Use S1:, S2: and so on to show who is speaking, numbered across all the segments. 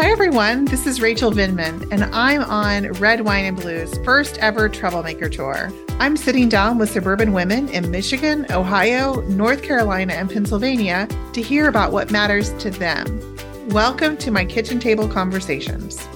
S1: Hi, everyone. This is Rachel Vindman, and I'm on Red Wine and Blue's first ever Troublemaker Tour. I'm sitting down with suburban women in Michigan, Ohio, North Carolina, and Pennsylvania to hear about what matters to them. Welcome to my kitchen table conversations.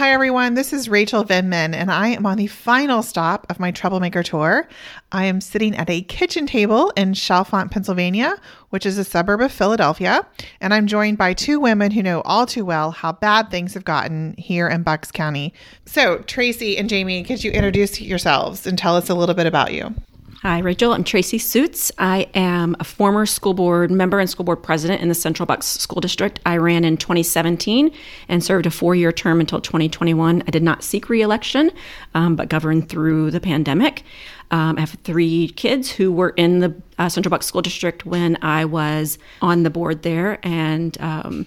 S1: Hi, everyone. This is Rachel Vindman, and I am on the final stop of my Troublemaker tour. I am sitting at a kitchen table in Chalfont, Pennsylvania, which is a suburb of Philadelphia, and I'm joined by two women who know all too well how bad things have gotten here in Bucks County. So, Tracy and Jamie, could you introduce yourselves and tell us a little bit about you?
S2: Hi, Rachel. I'm Tracy Suits. I am a former school board member and school board president in the Central Bucks School District. I ran in 2017 and served a four year term until 2021. I did not seek reelection, um, but governed through the pandemic. Um, I have three kids who were in the uh, Central Bucks School District when I was on the board there and um,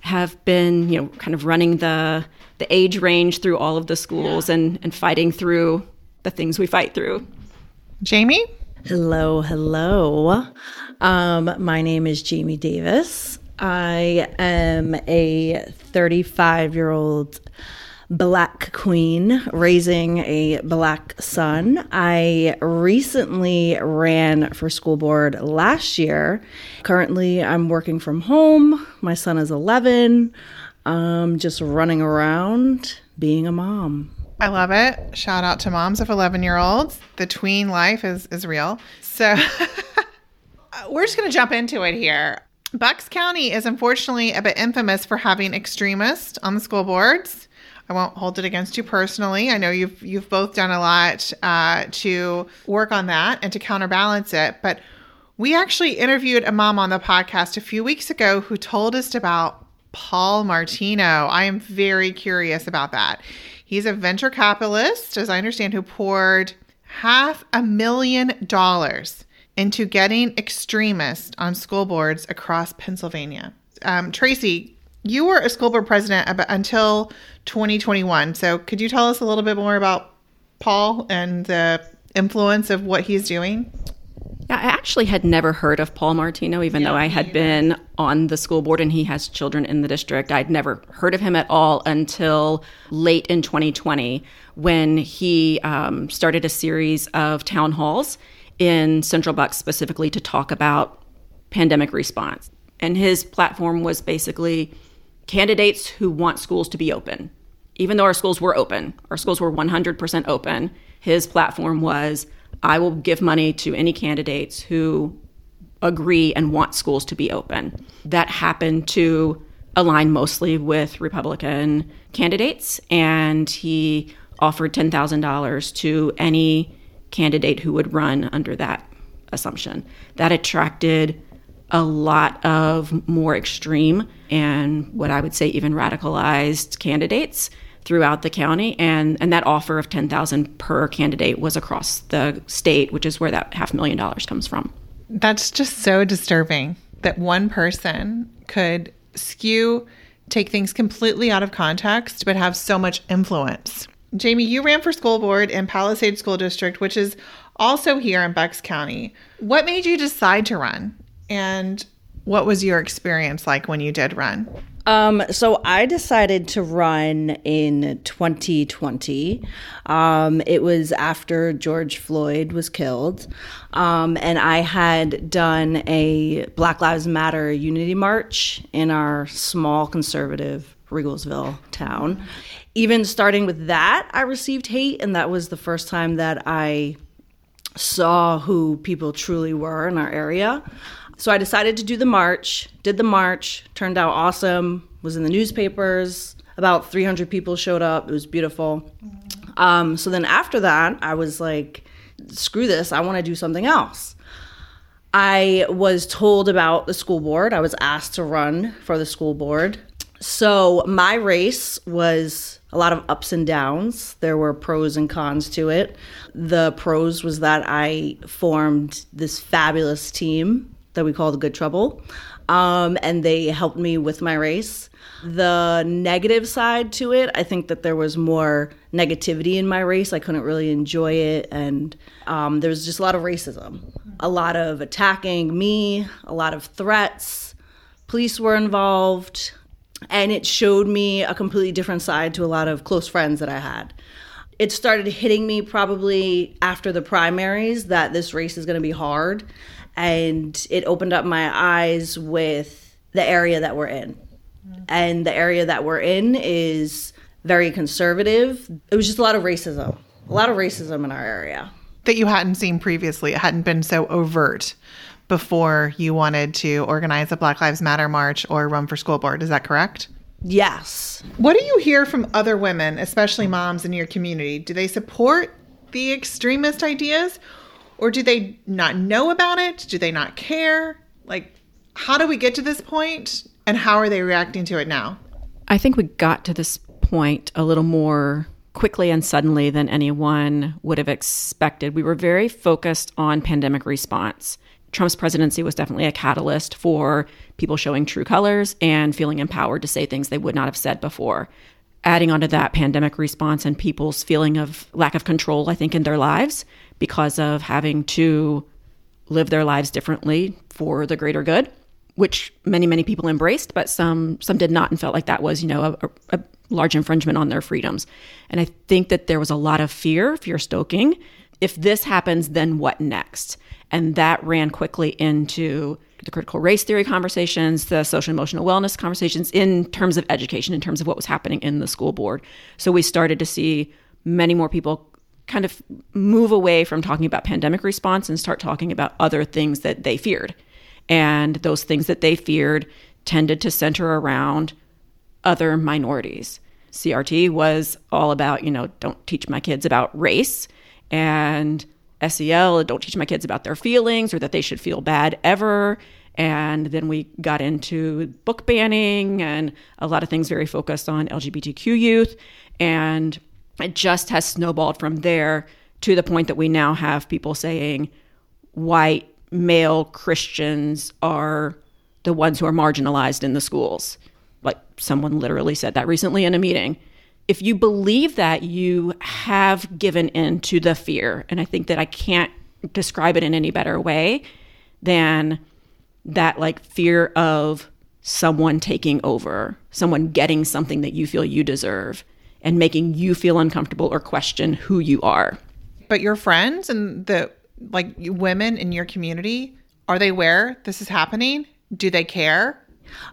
S2: have been, you know, kind of running the the age range through all of the schools and, and fighting through the things we fight through.
S1: Jamie?
S3: Hello, hello. Um, my name is Jamie Davis. I am a 35 year old black queen raising a black son. I recently ran for school board last year. Currently, I'm working from home. My son is 11. I'm just running around being a mom.
S1: I love it. Shout out to moms of 11 year olds. The tween life is, is real. So we're just going to jump into it here. Bucks County is unfortunately a bit infamous for having extremists on the school boards. I won't hold it against you personally. I know you've you've both done a lot uh, to work on that and to counterbalance it. But we actually interviewed a mom on the podcast a few weeks ago who told us about Paul Martino. I am very curious about that. He's a venture capitalist, as I understand, who poured half a million dollars into getting extremists on school boards across Pennsylvania. Um, Tracy, you were a school board president until 2021. So could you tell us a little bit more about Paul and the influence of what he's doing?
S2: Yeah, I actually had never heard of Paul Martino, even yeah, though I had been on the school board and he has children in the district. I'd never heard of him at all until late in 2020 when he um, started a series of town halls in Central Bucks specifically to talk about pandemic response. And his platform was basically candidates who want schools to be open. Even though our schools were open, our schools were 100% open, his platform was I will give money to any candidates who agree and want schools to be open. That happened to align mostly with Republican candidates, and he offered $10,000 to any candidate who would run under that assumption. That attracted a lot of more extreme and what I would say even radicalized candidates throughout the county and and that offer of 10,000 per candidate was across the state which is where that half million dollars comes from.
S1: That's just so disturbing that one person could skew take things completely out of context but have so much influence. Jamie you ran for school board in Palisade School District which is also here in Bucks County. What made you decide to run? And what was your experience like when you did run
S3: um, so I decided to run in 2020. Um, it was after George Floyd was killed. Um, and I had done a Black Lives Matter unity march in our small conservative Riegelsville town. Even starting with that, I received hate. And that was the first time that I saw who people truly were in our area. So I decided to do the march, did the march, turned out awesome, was in the newspapers. About 300 people showed up. It was beautiful. Um, so then after that, I was like, screw this, I want to do something else. I was told about the school board. I was asked to run for the school board. So my race was a lot of ups and downs. There were pros and cons to it. The pros was that I formed this fabulous team that we call the Good Trouble. Um, and they helped me with my race. The negative side to it, I think that there was more negativity in my race. I couldn't really enjoy it. And um, there was just a lot of racism, a lot of attacking me, a lot of threats. police were involved, and it showed me a completely different side to a lot of close friends that I had. It started hitting me probably after the primaries that this race is going to be hard, and it opened up my eyes with the area that we're in. And the area that we're in is very conservative. It was just a lot of racism, a lot of racism in our area.
S1: That you hadn't seen previously. It hadn't been so overt before you wanted to organize a Black Lives Matter march or run for school board. Is that correct?
S3: Yes.
S1: What do you hear from other women, especially moms in your community? Do they support the extremist ideas or do they not know about it? Do they not care? Like, how do we get to this point and how are they reacting to it now?
S2: I think we got to this point a little more quickly and suddenly than anyone would have expected. We were very focused on pandemic response. Trump's presidency was definitely a catalyst for people showing true colors and feeling empowered to say things they would not have said before. Adding onto that pandemic response and people's feeling of lack of control, I think, in their lives because of having to live their lives differently for the greater good, which many, many people embraced, but some some did not and felt like that was, you know, a, a large infringement on their freedoms. And I think that there was a lot of fear, fear stoking. If this happens, then what next? And that ran quickly into the critical race theory conversations, the social emotional wellness conversations in terms of education, in terms of what was happening in the school board. So we started to see many more people kind of move away from talking about pandemic response and start talking about other things that they feared. And those things that they feared tended to center around other minorities. CRT was all about, you know, don't teach my kids about race. And SEL, don't teach my kids about their feelings or that they should feel bad ever. And then we got into book banning and a lot of things very focused on LGBTQ youth. And it just has snowballed from there to the point that we now have people saying white male Christians are the ones who are marginalized in the schools. Like someone literally said that recently in a meeting if you believe that, you have given in to the fear. And I think that I can't describe it in any better way than that like fear of someone taking over, someone getting something that you feel you deserve and making you feel uncomfortable or question who you are.
S1: But your friends and the like women in your community, are they aware this is happening? Do they care?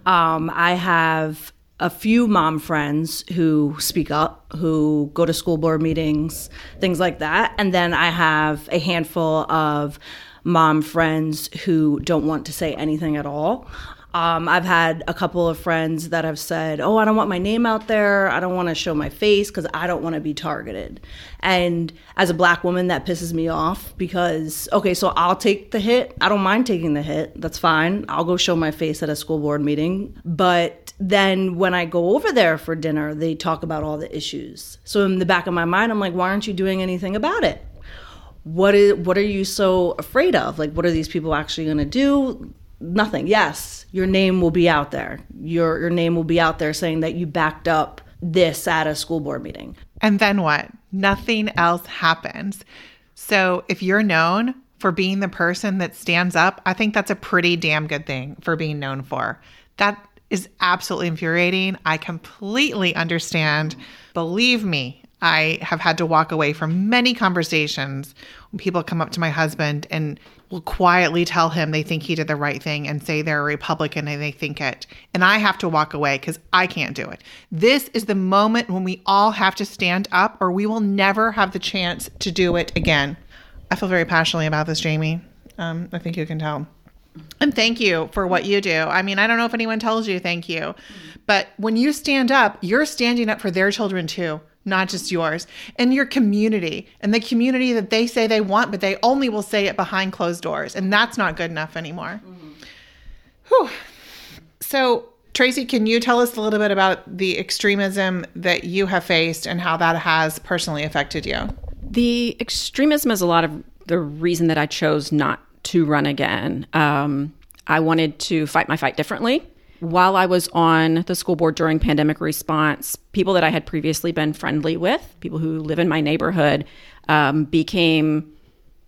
S3: Um, I have a few mom friends who speak up, who go to school board meetings, things like that. And then I have a handful of mom friends who don't want to say anything at all. Um, I've had a couple of friends that have said, Oh, I don't want my name out there. I don't want to show my face because I don't want to be targeted. And as a black woman, that pisses me off because, okay, so I'll take the hit. I don't mind taking the hit. That's fine. I'll go show my face at a school board meeting. But then when I go over there for dinner, they talk about all the issues. So in the back of my mind, I'm like, why aren't you doing anything about it? What is what are you so afraid of? Like what are these people actually going to do? Nothing. Yes, your name will be out there. Your your name will be out there saying that you backed up this at a school board meeting.
S1: And then what? Nothing else happens. So if you're known for being the person that stands up, I think that's a pretty damn good thing for being known for. That is absolutely infuriating. I completely understand. Believe me, I have had to walk away from many conversations when people come up to my husband and will quietly tell him they think he did the right thing and say they're a Republican and they think it. And I have to walk away because I can't do it. This is the moment when we all have to stand up or we will never have the chance to do it again. I feel very passionately about this, Jamie. Um, I think you can tell. And thank you for what you do. I mean, I don't know if anyone tells you thank you, but when you stand up, you're standing up for their children too, not just yours, and your community, and the community that they say they want, but they only will say it behind closed doors. And that's not good enough anymore. Mm-hmm. Whew. So, Tracy, can you tell us a little bit about the extremism that you have faced and how that has personally affected you?
S2: The extremism is a lot of the reason that I chose not to run again. Um, I wanted to fight my fight differently. While I was on the school board during pandemic response, people that I had previously been friendly with, people who live in my neighborhood, um, became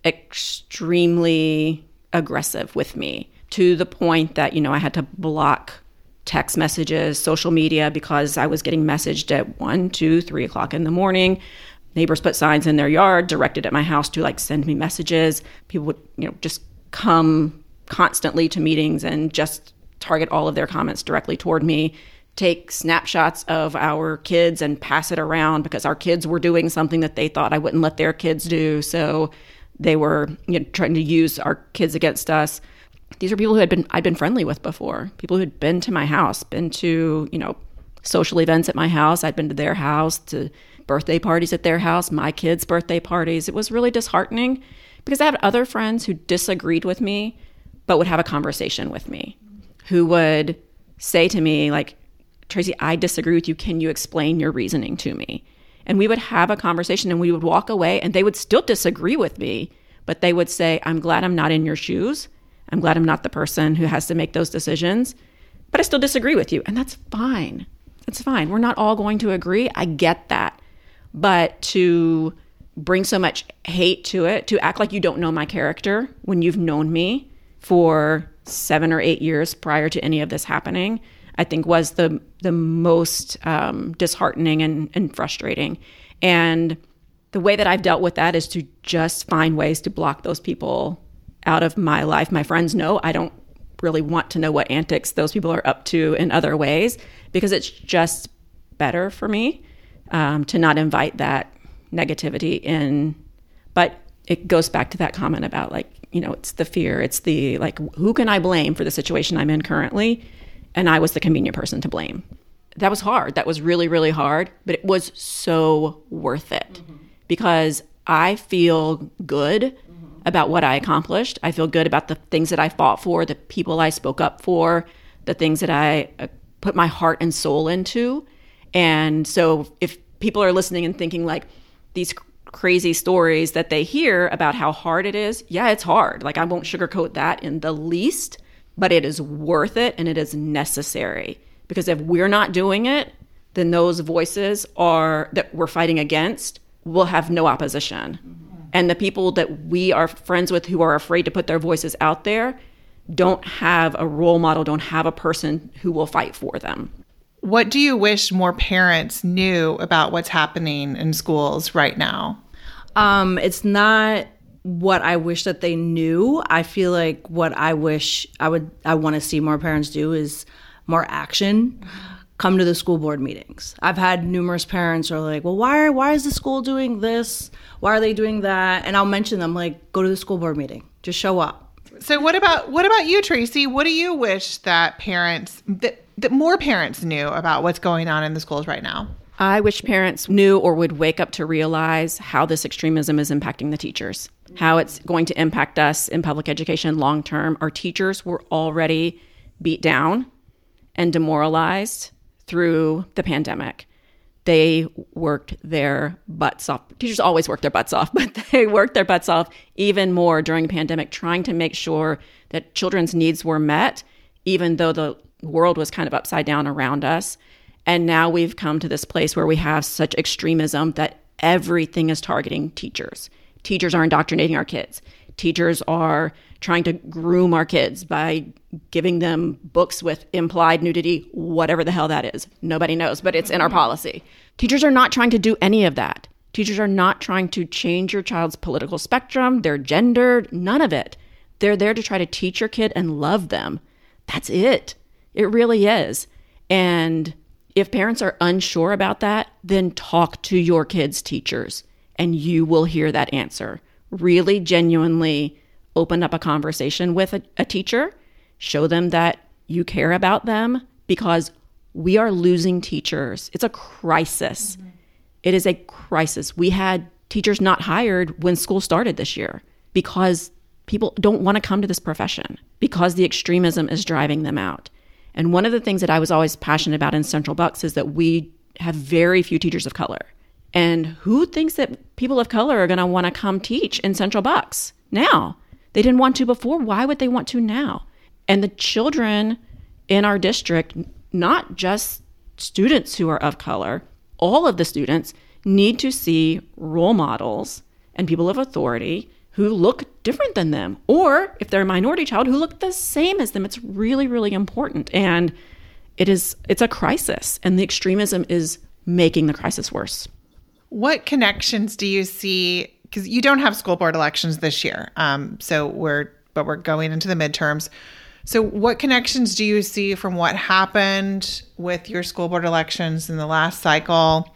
S2: extremely aggressive with me to the point that, you know, I had to block text messages, social media, because I was getting messaged at one, two, three o'clock in the morning. Neighbors put signs in their yard directed at my house to like send me messages. People would, you know, just come constantly to meetings and just target all of their comments directly toward me take snapshots of our kids and pass it around because our kids were doing something that they thought I wouldn't let their kids do. So they were you know, trying to use our kids against us. These are people who had been I'd been friendly with before. People who had been to my house, been to you know social events at my house. I'd been to their house, to birthday parties at their house, my kids' birthday parties. It was really disheartening because I had other friends who disagreed with me, but would have a conversation with me, who would say to me like, Tracy, I disagree with you. Can you explain your reasoning to me? And we would have a conversation and we would walk away and they would still disagree with me, but they would say, I'm glad I'm not in your shoes. I'm glad I'm not the person who has to make those decisions, but I still disagree with you. And that's fine. That's fine. We're not all going to agree. I get that. But to bring so much hate to it, to act like you don't know my character when you've known me for seven or eight years prior to any of this happening, I think was the the most um, disheartening and, and frustrating. And the way that I've dealt with that is to just find ways to block those people out of my life. My friends know I don't really want to know what antics those people are up to in other ways because it's just better for me um, to not invite that negativity in. But it goes back to that comment about like, you know, it's the fear, it's the like, who can I blame for the situation I'm in currently? and I was the convenient person to blame. That was hard. That was really, really hard, but it was so worth it mm-hmm. because I feel good mm-hmm. about what I accomplished. I feel good about the things that I fought for, the people I spoke up for, the things that I uh, put my heart and soul into. And so if people are listening and thinking like these crazy stories that they hear about how hard it is, yeah, it's hard. Like I won't sugarcoat that in the least but it is worth it and it is necessary because if we're not doing it then those voices are that we're fighting against will have no opposition mm-hmm. and the people that we are friends with who are afraid to put their voices out there don't have a role model don't have a person who will fight for them
S1: what do you wish more parents knew about what's happening in schools right now
S3: um, it's not what I wish that they knew. I feel like what I wish I would I want to see more parents do is more action. Come to the school board meetings. I've had numerous parents are like, "Well, why are, why is the school doing this? Why are they doing that?" And I'll mention them like, "Go to the school board meeting. Just show up."
S1: So what about what about you, Tracy? What do you wish that parents that, that more parents knew about what's going on in the schools right now?
S2: I wish parents knew or would wake up to realize how this extremism is impacting the teachers, how it's going to impact us in public education long term. Our teachers were already beat down and demoralized through the pandemic. They worked their butts off. Teachers always work their butts off, but they worked their butts off even more during the pandemic, trying to make sure that children's needs were met, even though the world was kind of upside down around us and now we've come to this place where we have such extremism that everything is targeting teachers. Teachers are indoctrinating our kids. Teachers are trying to groom our kids by giving them books with implied nudity, whatever the hell that is. Nobody knows, but it's in our mm-hmm. policy. Teachers are not trying to do any of that. Teachers are not trying to change your child's political spectrum, their gender, none of it. They're there to try to teach your kid and love them. That's it. It really is. And if parents are unsure about that, then talk to your kids' teachers and you will hear that answer. Really genuinely open up a conversation with a, a teacher, show them that you care about them because we are losing teachers. It's a crisis. Mm-hmm. It is a crisis. We had teachers not hired when school started this year because people don't want to come to this profession because the extremism is driving them out. And one of the things that I was always passionate about in Central Bucks is that we have very few teachers of color. And who thinks that people of color are going to want to come teach in Central Bucks now? They didn't want to before. Why would they want to now? And the children in our district, not just students who are of color, all of the students need to see role models and people of authority who look different than them, or if they're a minority child, who look the same as them. It's really, really important. And it is it's a crisis and the extremism is making the crisis worse.
S1: What connections do you see? Because you don't have school board elections this year, um, so we're but we're going into the midterms. So, what connections do you see from what happened with your school board elections in the last cycle,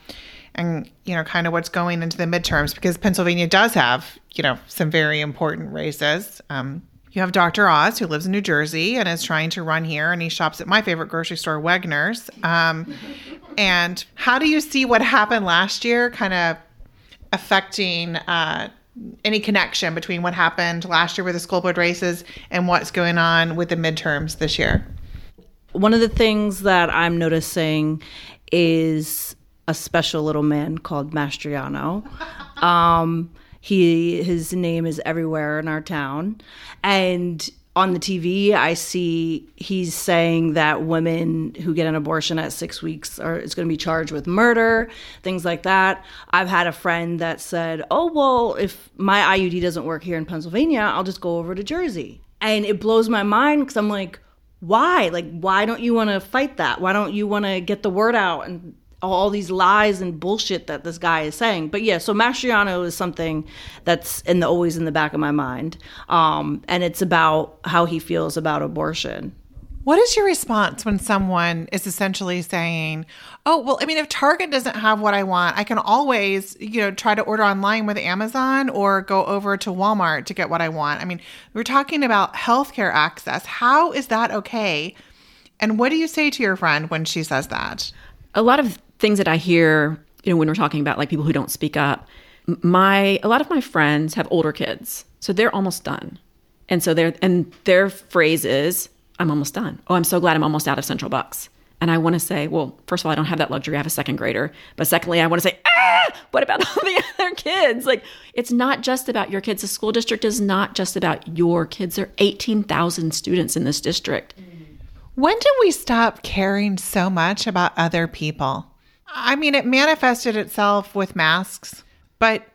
S1: and you know, kind of what's going into the midterms? Because Pennsylvania does have you know some very important races. Um, you have Dr. Oz, who lives in New Jersey and is trying to run here, and he shops at my favorite grocery store, Wegner's. Um, and how do you see what happened last year kind of affecting uh, any connection between what happened last year with the school board races and what's going on with the midterms this year?
S3: One of the things that I'm noticing is a special little man called Mastriano. Um, he his name is everywhere in our town, and on the TV, I see he's saying that women who get an abortion at six weeks are is going to be charged with murder, things like that. I've had a friend that said, "Oh well, if my IUD doesn't work here in Pennsylvania, I'll just go over to Jersey," and it blows my mind because I'm like, why? Like, why don't you want to fight that? Why don't you want to get the word out and all these lies and bullshit that this guy is saying. But yeah, so Mastriano is something that's in the always in the back of my mind, um, and it's about how he feels about abortion.
S1: What is your response when someone is essentially saying, "Oh, well, I mean, if Target doesn't have what I want, I can always, you know, try to order online with Amazon or go over to Walmart to get what I want." I mean, we're talking about healthcare access. How is that okay? And what do you say to your friend when she says that?
S2: A lot of things that I hear, you know, when we're talking about like people who don't speak up, my a lot of my friends have older kids, so they're almost done, and so they're and their phrase is, "I'm almost done." Oh, I'm so glad I'm almost out of Central Bucks. And I want to say, well, first of all, I don't have that luxury. I have a second grader. But secondly, I want to say, ah, what about all the other kids? Like, it's not just about your kids. The school district is not just about your kids. There are 18,000 students in this district.
S1: When did we stop caring so much about other people? I mean, it manifested itself with masks, but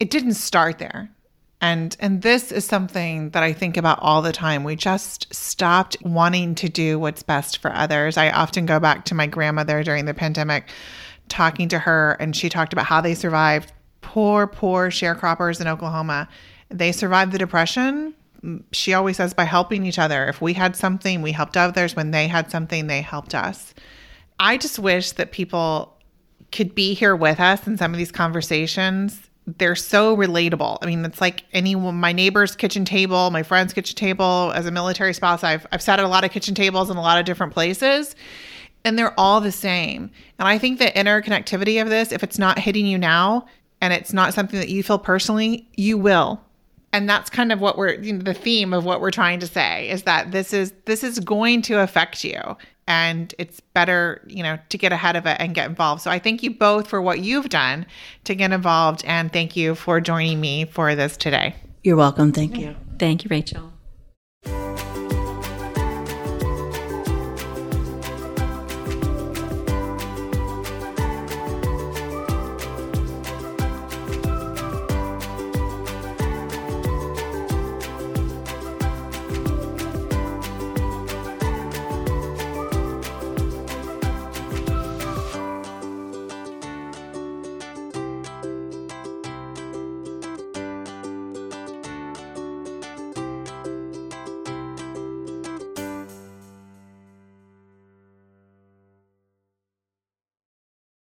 S1: it didn't start there. And and this is something that I think about all the time. We just stopped wanting to do what's best for others. I often go back to my grandmother during the pandemic talking to her and she talked about how they survived poor poor sharecroppers in Oklahoma. They survived the depression. She always says by helping each other. If we had something, we helped others. When they had something, they helped us. I just wish that people could be here with us in some of these conversations. They're so relatable. I mean, it's like any my neighbor's kitchen table, my friend's kitchen table. As a military spouse, I've I've sat at a lot of kitchen tables in a lot of different places, and they're all the same. And I think the interconnectivity of this, if it's not hitting you now, and it's not something that you feel personally, you will and that's kind of what we're you know, the theme of what we're trying to say is that this is this is going to affect you and it's better you know to get ahead of it and get involved. So i thank you both for what you've done to get involved and thank you for joining me for this today.
S3: You're welcome. Thank you.
S2: Thank you rachel